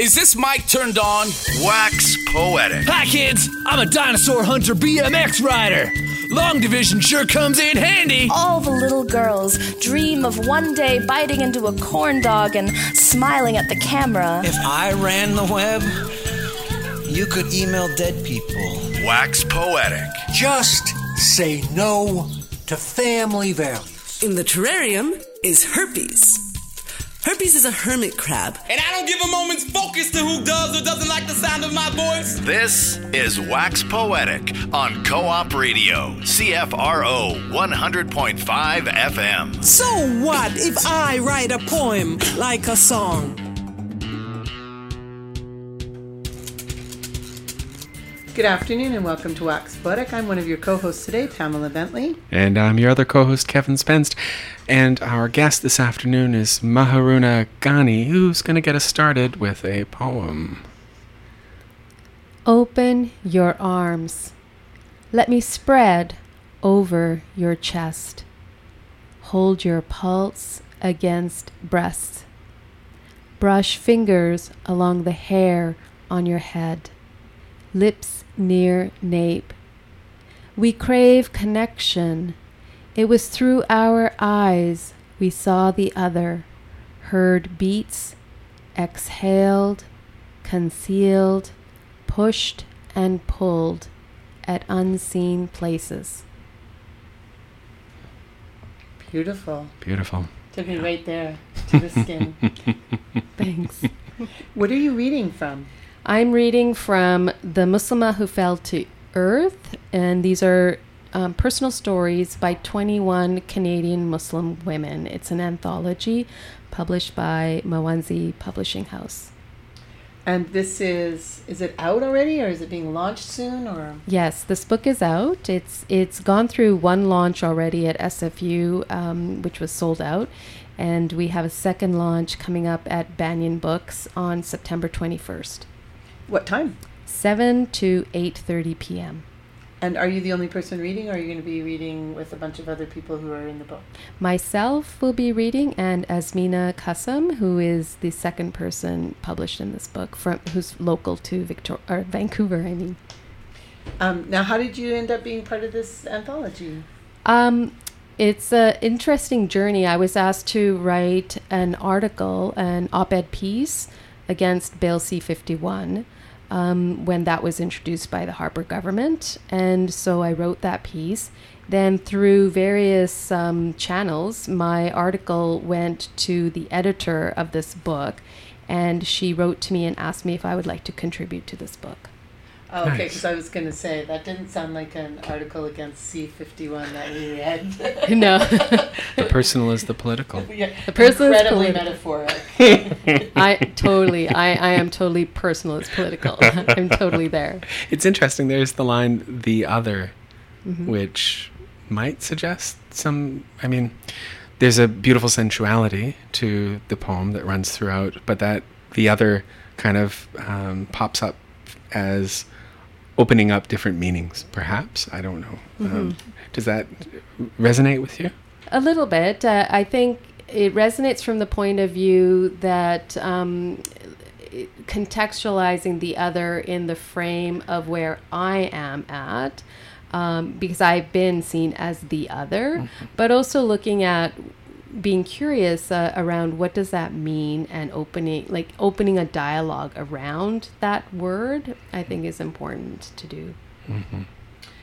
Is this mic turned on? Wax poetic. Hi, kids. I'm a dinosaur hunter BMX rider. Long division sure comes in handy. All the little girls dream of one day biting into a corn dog and smiling at the camera. If I ran the web, you could email dead people. Wax poetic. Just say no to family values. In the terrarium is herpes. Herpes is a hermit crab. And I don't give a moment's focus to who does or doesn't like the sound of my voice. This is Wax Poetic on Co op Radio, CFRO 100.5 FM. So what if I write a poem like a song? Good afternoon and welcome to Wax Poetic. I'm one of your co-hosts today, Pamela Bentley. And I'm your other co host, Kevin Spenst. And our guest this afternoon is Meharoona Ghani, who's going to get us started with a poem. Open your arms. Let me spread over your chest. Hold your pulse against breast. Brush fingers along the hair on your head. Lips near nape. We crave connection. It was through our eyes we saw the other, heard beats, exhaled, concealed, pushed and pulled at unseen places. Beautiful. Beautiful. Took me right there to the skin. Thanks. what are you reading from? I'm reading from The Muslimah Who Fell to Earth, and these are um, personal stories by 21 Canadian Muslim women. It's an anthology published by Mawenzi Publishing House. And this is is it out already or is it being launched soon or Yes, this book is out. It's it's gone through one launch already at SFU, um, which was sold out, and we have a second launch coming up at Banyan Books on September 21st, what time? 7 to 8:30 p.m. And are you the only person reading or are you going to be reading with a bunch of other people who are in the book? Myself will be reading, and Asmina Kassam, who is the second person published in this book, from who's local to Victor or Vancouver. I mean, Um, now how did you end up being part of this anthology? um, it's an interesting journey. I was asked to write an article, an op-ed piece against Bill C-51 um, when that was introduced by the Harper government, and so I wrote that piece. Then, through various um, channels, my article went to the editor of this book, and she wrote to me and asked me if I would like to contribute to this book. Oh, okay, Nice. because I was going to say that didn't sound like an article against C51 that we read. No. The personal is the political. yeah, The person is incredibly political. metaphoric. I totally, I, I am totally personal. It's political. I'm totally there. It's interesting. There's the line, the other, Mm-hmm. which might suggest some. I mean, there's a beautiful sensuality to the poem that runs throughout, but that the other kind of um, pops up as opening up different meanings, perhaps. I don't know. Mm-hmm. Um, does that resonate with you? A little bit. Uh, I think it resonates from the point of view that um, contextualizing the other in the frame of where I am at, um, because I've been seen as the other, but also looking at being curious uh, around what does that mean and opening like opening a dialogue around that word i think is important to do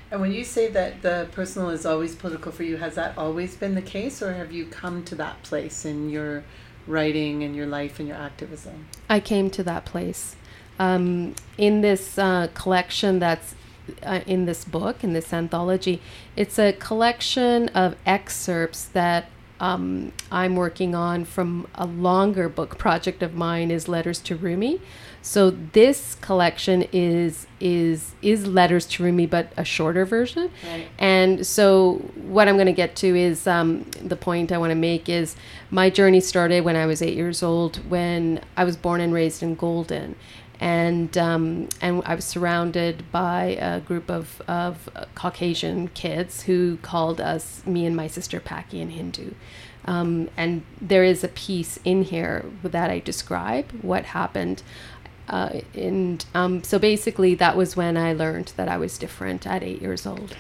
and when you say that the personal is always political for you, has that always been the case, or have you come to that place in your writing and your life and your activism? I came to that place. Um, in this uh, collection that's uh, in this book, in this anthology, it's a collection of excerpts that um, I'm working on from a longer book project of mine is Letters to Rumi. So this collection is is is Letters to Rumi, but a shorter version. Right. And so, what I'm going to get to is um, the point I want to make is my journey started when I was eight years old, when I was born and raised in Golden. And um, and I was surrounded by a group of, of Caucasian kids who called us, me and my sister, Paki and Hindu. Um, and there is a piece in here that I describe what happened Uh, and um, so basically, that was when I learned that I was different at eight years old.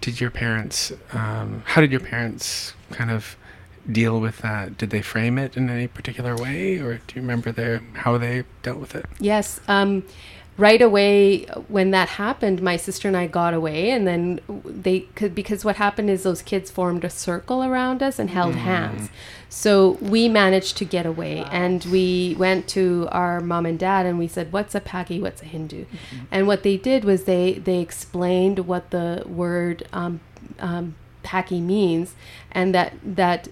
Did your parents? Um, how did your parents kind of deal with that? Did they frame it in any particular way, or do you remember their how they dealt with it? Yes. Um, right away when that happened, my sister and I got away, and then they could because what happened is those kids formed a circle around us and held hands. So we managed to get away, and we went to our mom and dad, and we said, "What's a Paki? What's a Hindu?" And what they did was they they explained what the word um, um, Paki means, and that that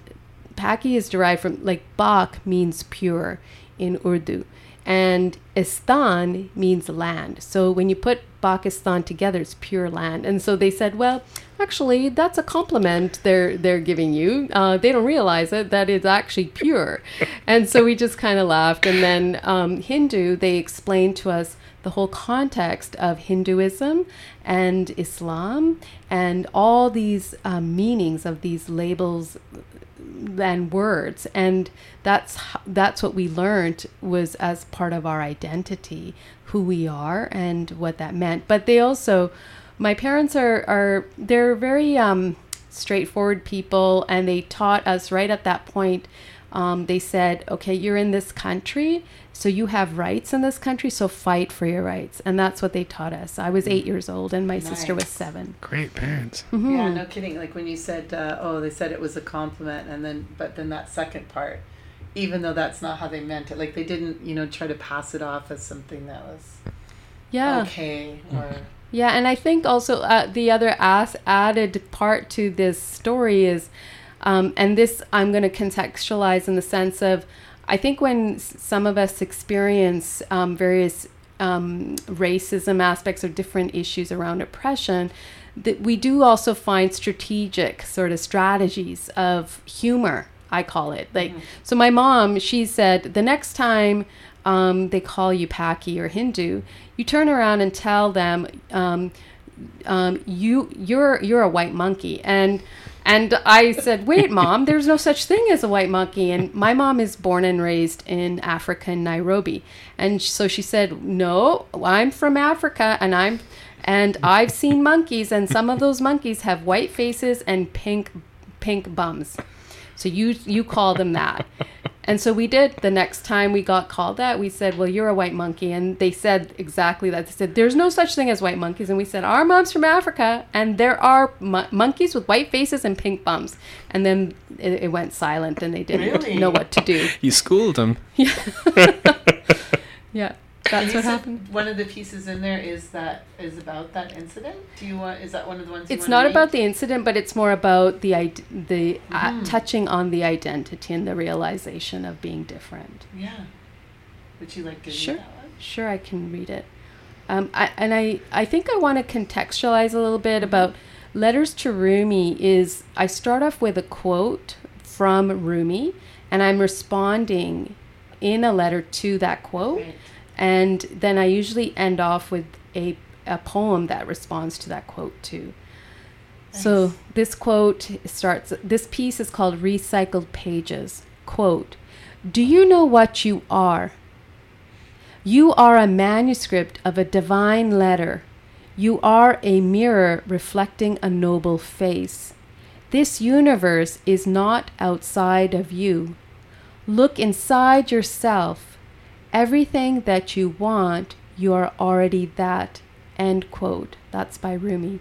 Paki is derived from like Bak means pure in Urdu, and Istan means land. So when you put Pakistan together, it's pure land. And so they said, well, actually, that's a compliment they're they're giving you. Uh, they don't realize it that it's actually pure. and so we just kind of laughed. And then um, Hindu, they explained to us the whole context of Hinduism and Islam and all these um, meanings of these labels than words. And that's that's what we learned was as part of our identity who we are and what that meant. But they also my parents are are they're very um, straightforward people and they taught us right at that point um, they said okay you're in this country so you have rights in this country so fight for your rights. And that's what they taught us. I was eight years old and my sister was seven. Great parents. Mhm. Yeah, no kidding. Like when you said, uh, "Oh, they said it was a compliment," and then, but then that second part, even though that's not how they meant it, like they didn't, you know, try to pass it off as something that was yeah. okay or Yeah, and I think also uh, the other as- added part to this story is, um, and this I'm going to contextualize in the sense of, I think when some of us experience um, various um, racism aspects or different issues around oppression, that we do also find strategic sort of strategies of humor. I call it like so. My mom, she said, the next time um, they call you Paki or Hindu, you turn around and tell them um, um, you you're you're a white monkey and and I said, "Wait, mom, there's no such thing as a white monkey." And my mom is born and raised in Africa in Nairobi. And so she said, "No, I'm from Africa and I'm and I've seen monkeys and some of those monkeys have white faces and pink pink bums." So you you call them that. And so we did. The next time we got called that, we said, "Well, you're a white monkey," and they said exactly that. They said, "There's no such thing as white monkeys," and we said, "Our mom's from Africa, and there are mo- monkeys with white faces and pink bums." And then it, it went silent, and they didn't Really? know what to do. You schooled them. Yeah, And that's what happened. One of the pieces in there is that is about that incident. Do you want? Is that one of the ones? You It's not about the incident, but it's more about the id- the Mm. uh, touching on the identity and the realization of being different. Yeah. Would you like to Sure. read that one? Sure, I can read it. Um, I, and I, I think I want to contextualize a little bit about Letters to Rumi is I start off with a quote from Rumi and I'm responding in a letter to that quote. Right. And then I usually end off with a, a poem that responds to that quote too. So this quote starts, this piece is called Recycled Pages. Quote, Do you know what you are? You are a manuscript of a divine letter. You are a mirror reflecting a noble face. This universe is not outside of you. Look inside yourself. Everything that you want, you are already that. End quote. That's by Rumi.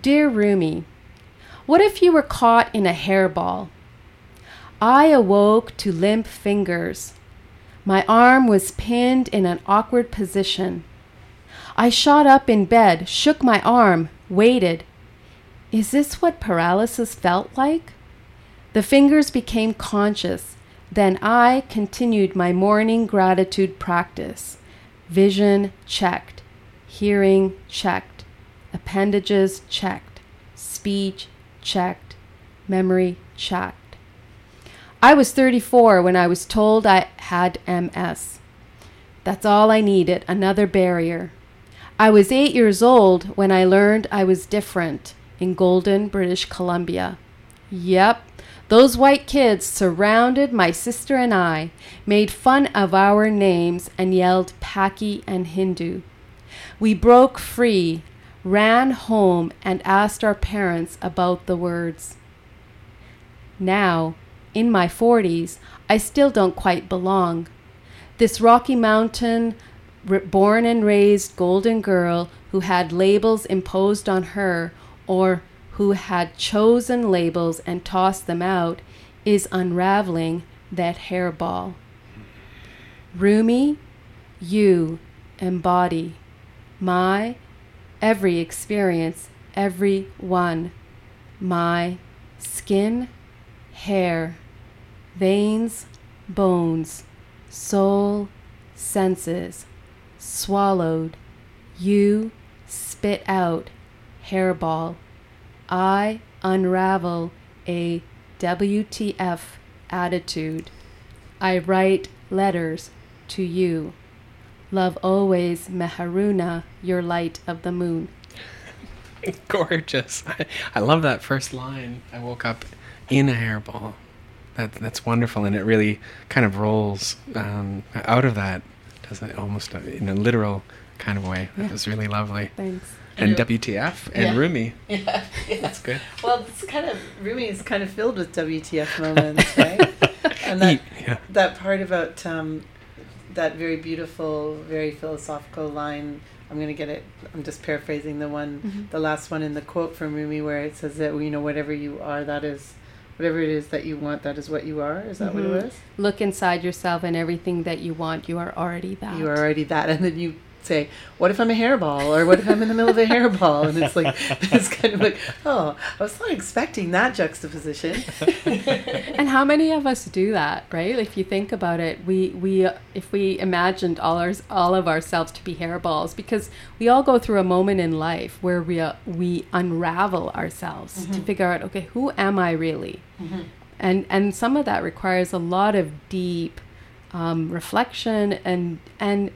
Dear Rumi, what if you were caught in a hairball? I awoke to limp fingers. My arm was pinned in an awkward position. I shot up in bed, shook my arm, waited. Is this what paralysis felt like? The fingers became conscious. Then I continued my morning gratitude practice. Vision checked, hearing checked, appendages checked, speech checked, memory checked. I was 34 when I was told I had MS. That's all I needed, another barrier. I was eight years old when I learned I was different in Golden, British Columbia. Yep, Those white kids surrounded my sister and I, made fun of our names, and yelled Paki and Hindu. We broke free, ran home, and asked our parents about the words. Now, in my 40s, I still don't quite belong. This Rocky Mountain, born and raised golden girl who had labels imposed on her or who had chosen labels and tossed them out is unraveling that hairball. Rumi, you embody my every experience, every one, my skin, hair, veins, bones, soul, senses, swallowed, you spit out, hairball. I unravel a WTF attitude. I write letters to you. Love always, Meharoona, your light of the moon. Gorgeous. I, I love that first line. I woke up in a hairball. That, that's wonderful, and it really kind of rolls um, out of that, doesn't it? Almost in a literal kind of way. That Yeah. was really lovely. Thanks. And And WTF and Yeah. Rumi. Yeah, yeah. That's good. Well, it's kind of Rumi is kind of filled with WTF moments, right? and that Yeah. that part about um, that very beautiful, very philosophical line. I'm gonna get it. I'm just paraphrasing the one, Mhm. the last one in the quote from Rumi, where it says that you know whatever you are, that is, whatever it is that you want, that is what you are. Is that what it Mhm. was? Look inside yourself, and everything that you want, you are already that. You are already that, and then you say, "What if I'm a hairball?" or "What if I'm in the middle of a hairball?" And it's like it's kind of like, "Oh, I was not expecting that juxtaposition." and how many of us do that, right? If you think about it, we we uh, if we imagined all ours all of ourselves to be hairballs, because we all go through a moment in life where we uh, we unravel ourselves to Mhm. figure out, okay, who am I really? Mhm. And and some of that requires a lot of deep um, reflection and and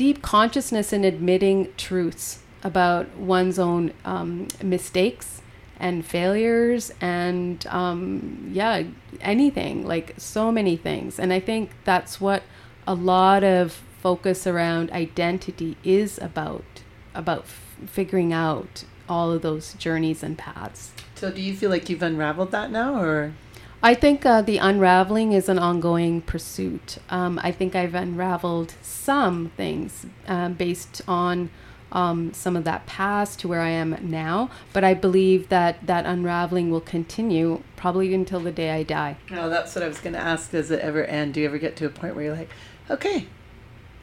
deep consciousness in admitting truths about one's own um, mistakes and failures and um, yeah anything like so many things. And i think that's what a lot of focus around identity is about about f- figuring out all of those journeys and paths. So, do you feel like you've unraveled that now, or I think uh, the unraveling is an ongoing pursuit. Um, I think I've unraveled some things um, based on um, some of that past to where I am now, but I believe that that unraveling will continue probably until the day I die. no? That's what I was going to ask. Does it ever end? Do you ever get to a point where you're like, "Okay,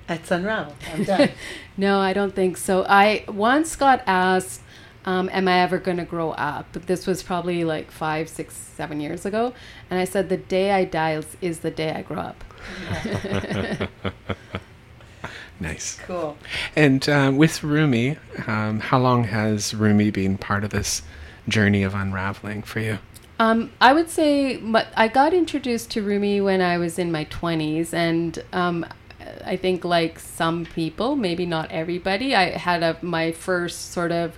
it's unraveled. I'm done." no, I don't think so. I once got asked, um, Am I ever going to grow up? This was probably like five, six, seven years ago. And I said, The day I die is, is the day I grow up. Nice. Cool. And uh, with Rumi, um, how long has Rumi been part of this journey of unraveling for you? Um, I would say but I got introduced to Rumi when I was in my 20s, and um, I think like some people, maybe not everybody, I had a my first sort of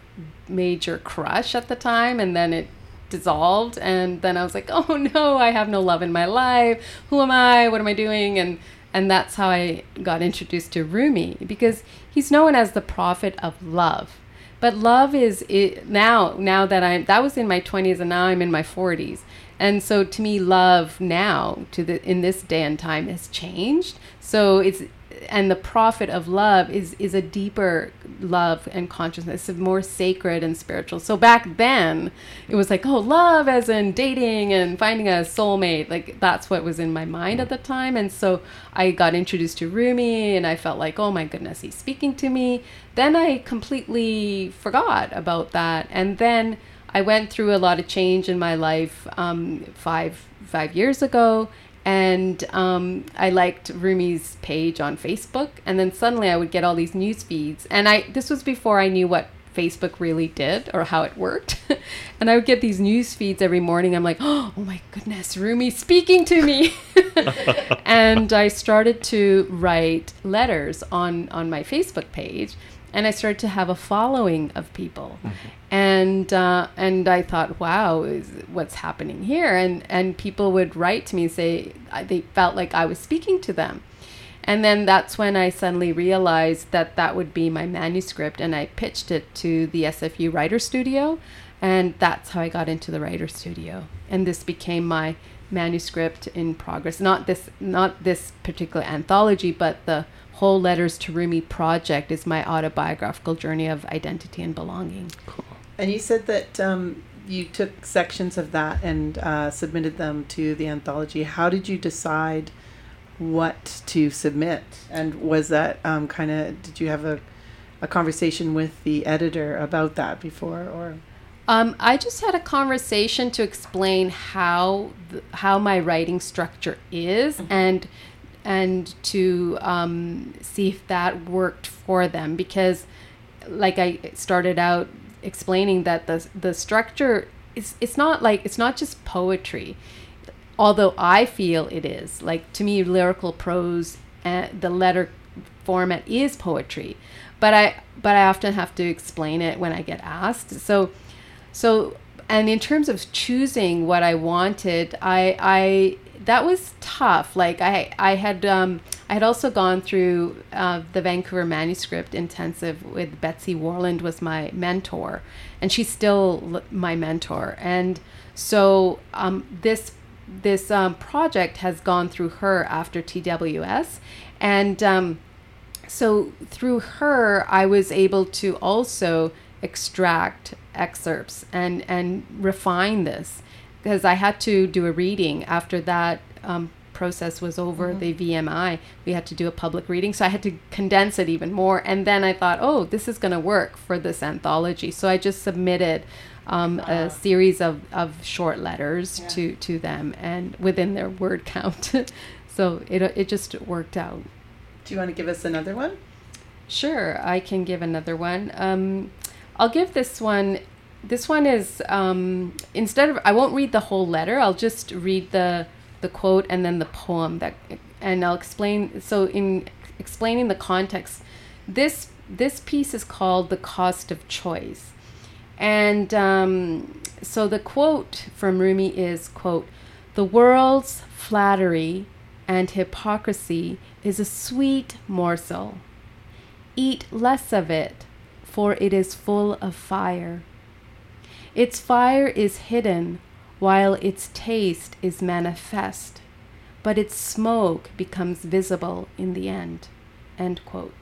major crush at the time, and then it dissolved, and then I was like, oh no, I have no love in my life. Who am I? What am I doing? And and that's how I got introduced to Rumi because he's known as the prophet of love. But love is it, now now that I'm that was in my 20s and now I'm in my 40s. And so to me love now to the in this day and time has changed. So it's and the prophet of love is is a deeper love and consciousness, it's more sacred and spiritual. So back then, it was like, oh, love as in dating and finding a soulmate. Like that's what was in my mind at the time. And so I got introduced to Rumi, and I felt like, oh my goodness, he's speaking to me. Then I completely forgot about that, and then I went through a lot of change in my life um, five five years ago, and um, I liked Rumi's page on Facebook, and then suddenly I would get all these news feeds, and I this was before I knew what Facebook really did or how it worked, and I would get these news feeds every morning. I'm like, oh my goodness, Rumi's speaking to me, and I started to write letters on on my Facebook page. And I started to have a following of people, and uh, and I thought, wow, is what's happening here? And and people would write to me and say I- they felt like I was speaking to them, and then that's when I suddenly realized that that would be my manuscript, and I pitched it to the SFU Writer Studio, and that's how I got into the Writer Studio, and this became my manuscript in progress. Not this, not this particular anthology, but the whole Letters to Rumi project is my autobiographical journey of identity and belonging. Cool. And you said that um, you took sections of that and uh, submitted them to the anthology. How did you decide what to submit? And was that um, kind of, did you have a, a conversation with the editor about that before? Or Um, I just had a conversation to explain how th- how my writing structure is and and to um, see if that worked for them because like I started out explaining that the the structure is it's not like it's not just poetry. Although I feel it is like to me lyrical prose and the letter format is poetry. But I but I often have to explain it when I get asked. So so and in terms of choosing what I wanted I I that was tough. Like I I had um I had also gone through uh, the Vancouver manuscript intensive with Betsy Warland was my mentor and she's still my mentor. And so um, this this um, project has gone through her after TWS and um, so through her i was able to also extract excerpts and and refine this because i had to do a reading after that um, process was over the vmi we had to do a public reading so i had to condense it even more and then i thought oh this is going to work for this anthology so i just submitted um, a series of, of short letters to, to them and within their word count so it, it just worked out do you want to give us another one? Sure, I can give another one. Um, I'll give this one. This one is um, instead of I won't read the whole letter. I'll just read the the quote and then the poem that, and I'll explain. So in explaining the context, this this piece is called the cost of choice, and um, so the quote from Rumi is quote, "The world's flattery and hypocrisy is a sweet morsel." Eat less of it, for it is full of fire. Its fire is hidden, while its taste is manifest, but its smoke becomes visible in the end. End quote.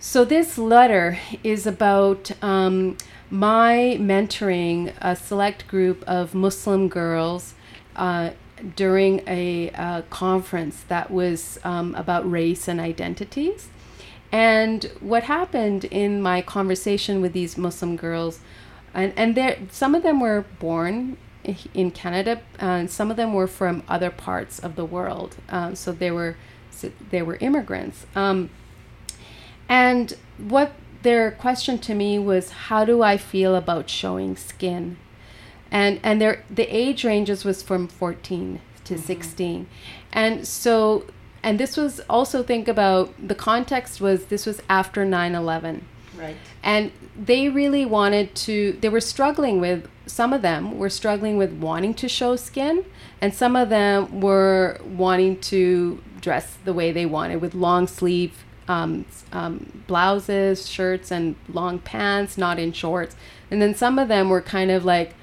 So, this letter is about um, my mentoring a select group of Muslim girls uh, during a, conference that was um, about race and identities. And what happened in my conversation with these Muslim girls, and, and there, some of them were born in Canada, and some of them were from other parts of the world. Um, so they were, so they were immigrants. Um, and what their question to me was, how do I feel about showing skin? And and their the age ranges was from 14 to 16. And so and this was also think about the context was this was after 9/11 Right. And they really wanted to they were struggling with some of them were struggling with wanting to show skin and some of them were wanting to dress the way they wanted with long sleeve um, um, blouses shirts and long pants not in shorts. And then some of them were kind of like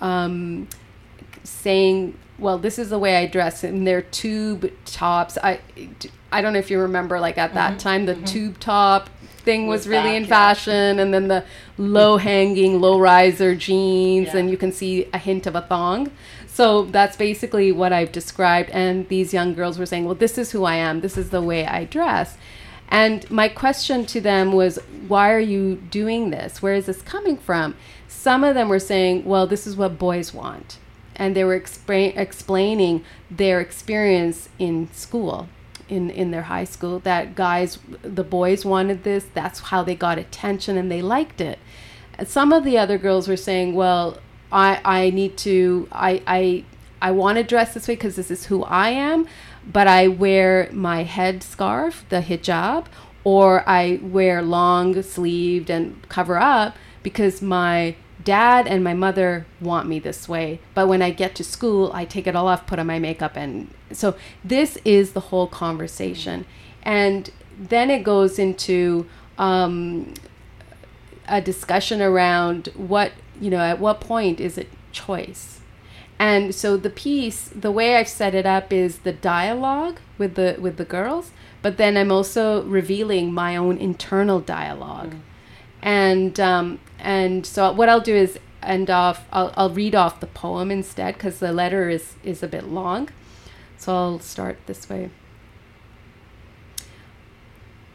um, saying, "Well, this is the way I dress," in their tube tops. I, I don't know if you remember, like at that time, the tube top thing was, Was really back, in yeah. fashion, and then the low hanging, low riser jeans, Yeah. and you can see a hint of a thong. So that's basically what I've described. And these young girls were saying, "Well, this is who I am. This is the way I dress." And my question to them was, why are you doing this? Where is this coming from? Some of them were saying, well, this is what boys want. And they were expra- explaining their experience in school, in, in their high school, that guys, the boys wanted this. That's how they got attention and they liked it. And some of the other girls were saying, well, I, I need to, I, I, I want to dress this way because this is who I am, but I wear my head scarf, the hijab, or I wear long sleeved and cover up because my dad and my mother want me this way. But when I get to school, I take it all off, put on my makeup. And so this is the whole conversation. And then it goes into um, a discussion around what, you know, at what point is it choice? And so the piece, the way I've set it up is the dialogue with the with the girls, but then I'm also revealing my own internal dialogue. Mm. And um, and so what I'll do is end off. I'll, I'll read off the poem instead because the letter is is a bit long. So I'll start this way.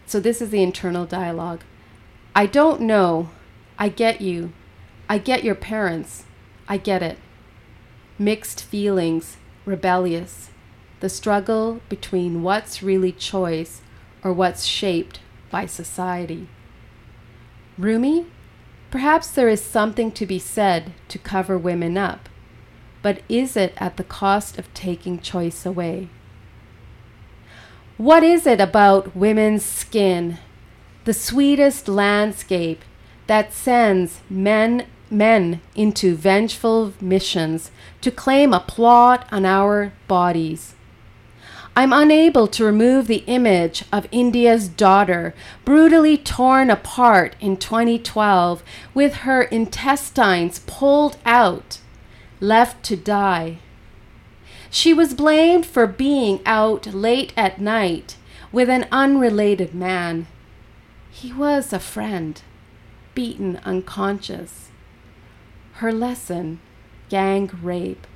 So this is the internal dialogue. I don't know. I get you. I get your parents. I get it. Mixed feelings, rebellious. The struggle between what's really choice or what's shaped by society. Rumi, perhaps there is something to be said to cover women up, but is it at the cost of taking choice away? What is it about women's skin, the sweetest landscape, that sends men men into vengeful missions to claim a plot on our bodies? I'm unable to remove the image of India's daughter, brutally torn apart in 2012, with her intestines pulled out, left to die. She was blamed for being out late at night with an unrelated man. He was a friend, beaten unconscious. Her lesson gang rape.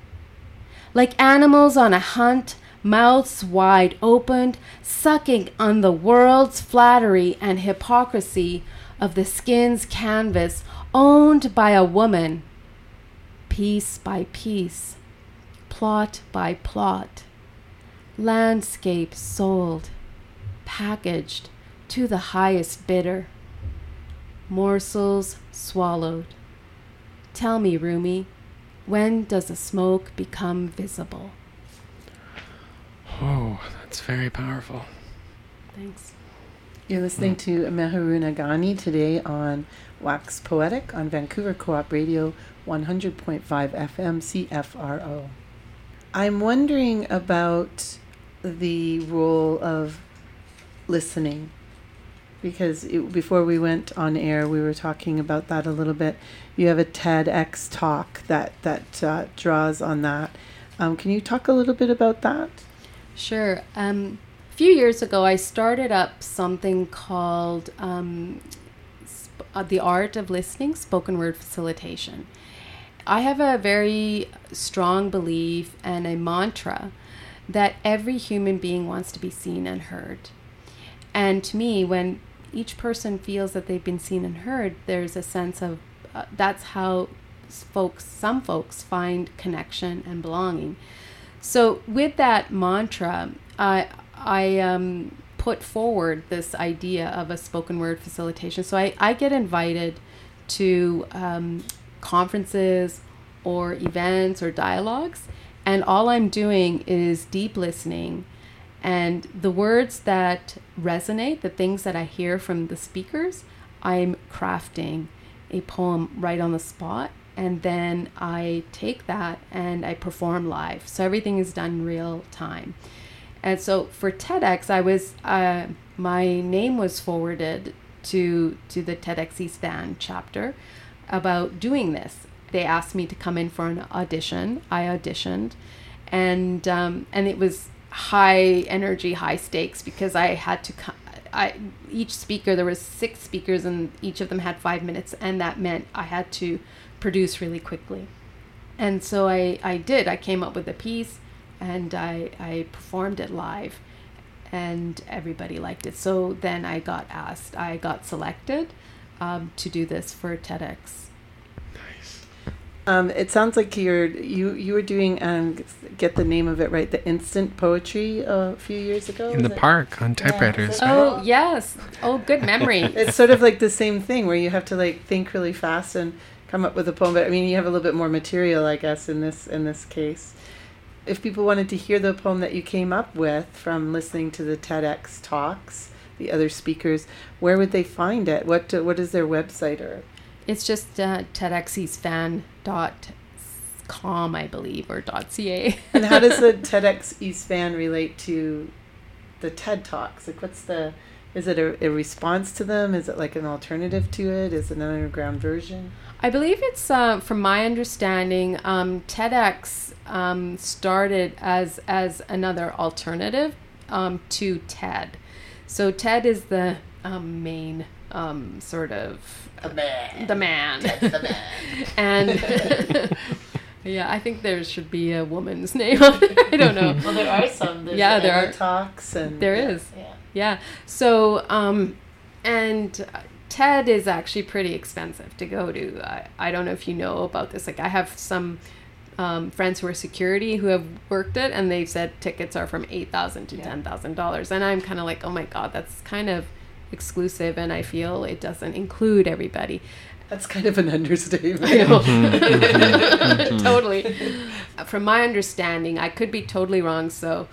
Like animals on a hunt, mouths wide opened, sucking on the world's flattery and hypocrisy of the skin's canvas owned by a woman, piece by piece plot by plot, landscape sold, packaged to the highest bidder, morsels swallowed. Tell me, Rumi, when does the smoke become visible? Oh, that's very powerful. Thanks. You're listening to Meharoona Ghani today on Wax Poetic on Vancouver Co op Radio 100.5 FM CFRO. I'm wondering about the role of listening because it, before we went on air, we were talking about that a little bit. You have a TEDx talk that that uh, draws on that. Um, can you talk a little bit about that? Sure. Um, a few years ago, I started up something called um, sp- uh, the art of listening, spoken word facilitation. I have a very strong belief and a mantra that every human being wants to be seen and heard. And to me, when each person feels that they've been seen and heard, there's a sense of uh, that's how folks, some folks, find connection and belonging. So, with that mantra, I, I um, put forward this idea of a spoken word facilitation. So, I, I get invited to um, conferences or events or dialogues. And all I'm doing is deep listening. And the words that resonate, the things that I hear from the speakers, I'm crafting a poem right on the spot. And then I take that and I perform live. So everything is done real time. And so for TEDx, I was, uh, my name was forwarded to, to the TEDx East Van chapter about doing this they asked me to come in for an audition. I auditioned, and um, and it was high energy, high stakes because I had to. I each speaker there was six speakers and each of them had five minutes, and that meant I had to produce really quickly. And so I I did. I came up with a piece, and I I performed it live, and everybody liked it. So then I got asked. I got selected um, to do this for TEDx Nice. um, it sounds like you're you you were doing um get the name of it right the instant poetry uh, a few years ago in the it? park on typewriters. Yeah. Oh yes, oh good memory. it's sort of like the same thing where you have to like think really fast and come up with a poem. But I mean, you have a little bit more material, I guess, in this in this case. If people wanted to hear the poem that you came up with from listening to the TEDx talks, the other speakers, where would they find it? What uh, what is their website or? It's just uh, TEDxEastvan.com, I believe, or .ca. and how does the TEDx East Van relate to the TED Talks? Like, what's the is it a, a response to them? Is it like an alternative to it? Is it an underground version? I believe it's, uh, from my understanding, um, TEDx um, started as as another alternative um, to TED. So TED is the um, main um, sort of the man. The man. the man. and yeah, I think there should be a woman's name on it. I don't know. well, there are some. There's yeah, there are talks and there yeah, is. Yeah. Yeah. So um, and. TED is actually pretty expensive to go to. I, I don't know if you know about this. Like, I have some um, friends who are security who have worked it, and they've said tickets are from eight thousand to ten thousand dollars. And I'm kind of like, oh my god, that's kind of exclusive, and I feel it doesn't include everybody. That's kind of an understatement. I know. Mm-hmm. Mm-hmm. Mm-hmm. totally. From my understanding, I could be totally wrong, so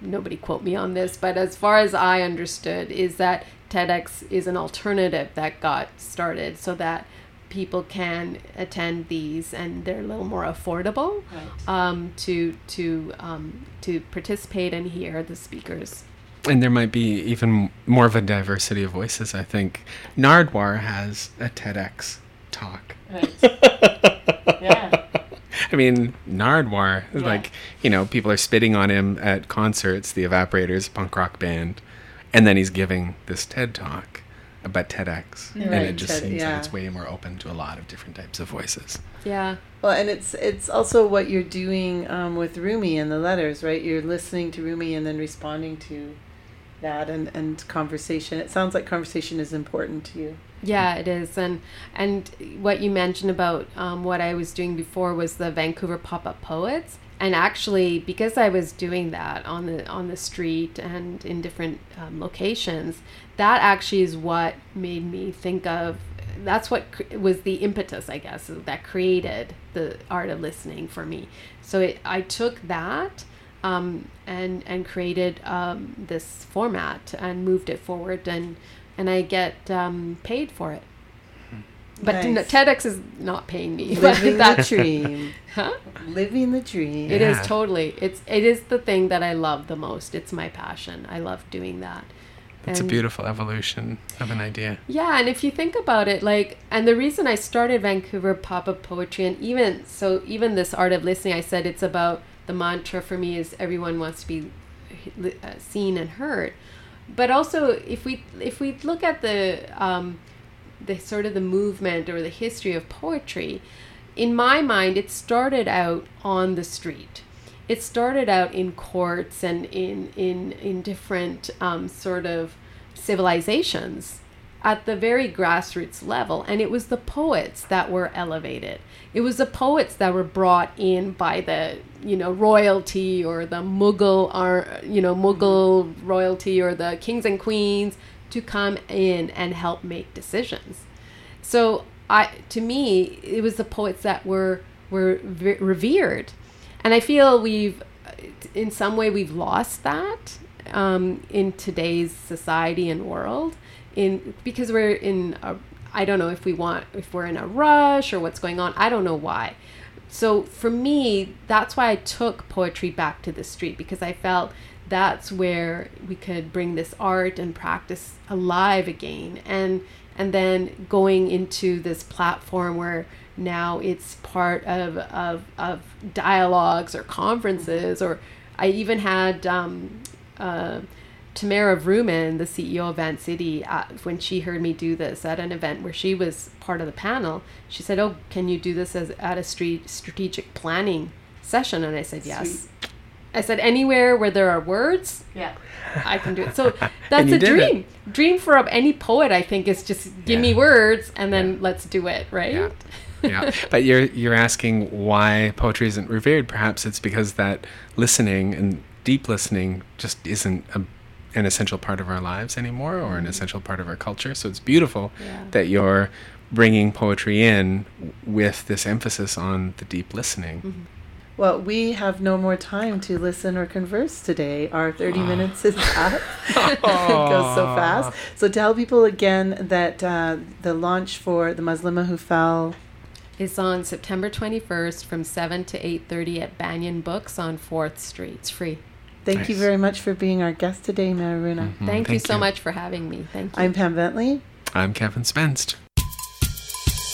nobody quote me on this, but as far as I understood, is that TEDx is an alternative that got started so that people can attend these and they're a little more affordable right. um, to to um, to participate and hear the speakers. And there might be even more of a diversity of voices. I think Nardwuar has a TEDx talk. Right. yeah. I mean, Nardwuar, Yeah. like, you know, people are spitting on him at concerts, the Evaporators punk rock band, and then he's giving this TED talk about TEDx. And it just TED, seems yeah. like it's way more open to a lot of different types of voices. Yeah. Well, and it's it's also what you're doing um, with Rumi and the letters, right? You're listening to Rumi and then responding to that and, and conversation. It sounds like conversation is important to you. Yeah, it is, and and what you mentioned about um, what I was doing before was the Vancouver pop up poets, and actually because I was doing that on the on the street and in different um, locations, that actually is what made me think of. That's what was the impetus, I guess, that created the art of listening for me. So it, I took that um, and and created um, this format and moved it forward and and I get um, paid for it. But Nice. no, TEDx is not paying me. but Living the dream. Huh? Living the dream. It is Yeah. totally. It's it is the thing that I love the most. It's my passion. I love doing that. It's a beautiful evolution of an idea. Yeah, and if you think about it, like, and the reason I started Vancouver pop up poetry, and even so, even this art of listening, I said it's about the mantra for me is everyone wants to be uh, seen and heard. But also, if we if we look at the um, the sort of the movement or the history of poetry, in my mind, it started out on the street. It started out in courts and in in in different um, sort of civilizations at the very grassroots level, and it was the poets that were elevated. It was the poets that were brought in by the you know royalty or the Mughal or you know Mughal royalty or the kings and queens to come in and help make decisions. So I, to me, it was the poets that were were revered, and I feel we've, in some way, we've lost that um, in today's society and world, in because we're in. A, I don't know if we want if we're in a rush or what's going on. I don't know why. So for me, that's why I took poetry back to the street because I felt that's where we could bring this art and practice alive again and and then going into this platform where now it's part of of, of dialogues or conferences or I even had um, uh, Tamara Vrooman, the CEO of Vancity, uh, when she heard me do this at an event where she was part of the panel, she said, "Oh, can you do this as at a street strategic planning session?" And I said, "Yes." I said, "Anywhere where there are words, Yeah. I can do it." So that's a did it. dream. Dream for any poet, I think, is just give me words and then let's do it, right? Yeah. yeah, but you're you're asking why poetry isn't revered. Perhaps it's because that listening and deep listening just isn't a, an essential part of our lives anymore, or an mm-hmm. essential part of our culture. So it's beautiful Yeah. that you're bringing poetry in with this emphasis on the deep listening. Mm-hmm. Well, we have no more time to listen or converse today. Our 30 minutes is up. it goes so fast. So tell people again that uh, the launch for The Muslima Who Fell is on September 21st from 7 to 8.30 at Banyan Books on 4th Street. It's free. Thank Nice. you very much for being our guest today, Maruna. Thank, you so you. much for having me. Thank you. I'm Pam Bentley. I'm Kevin Spenst.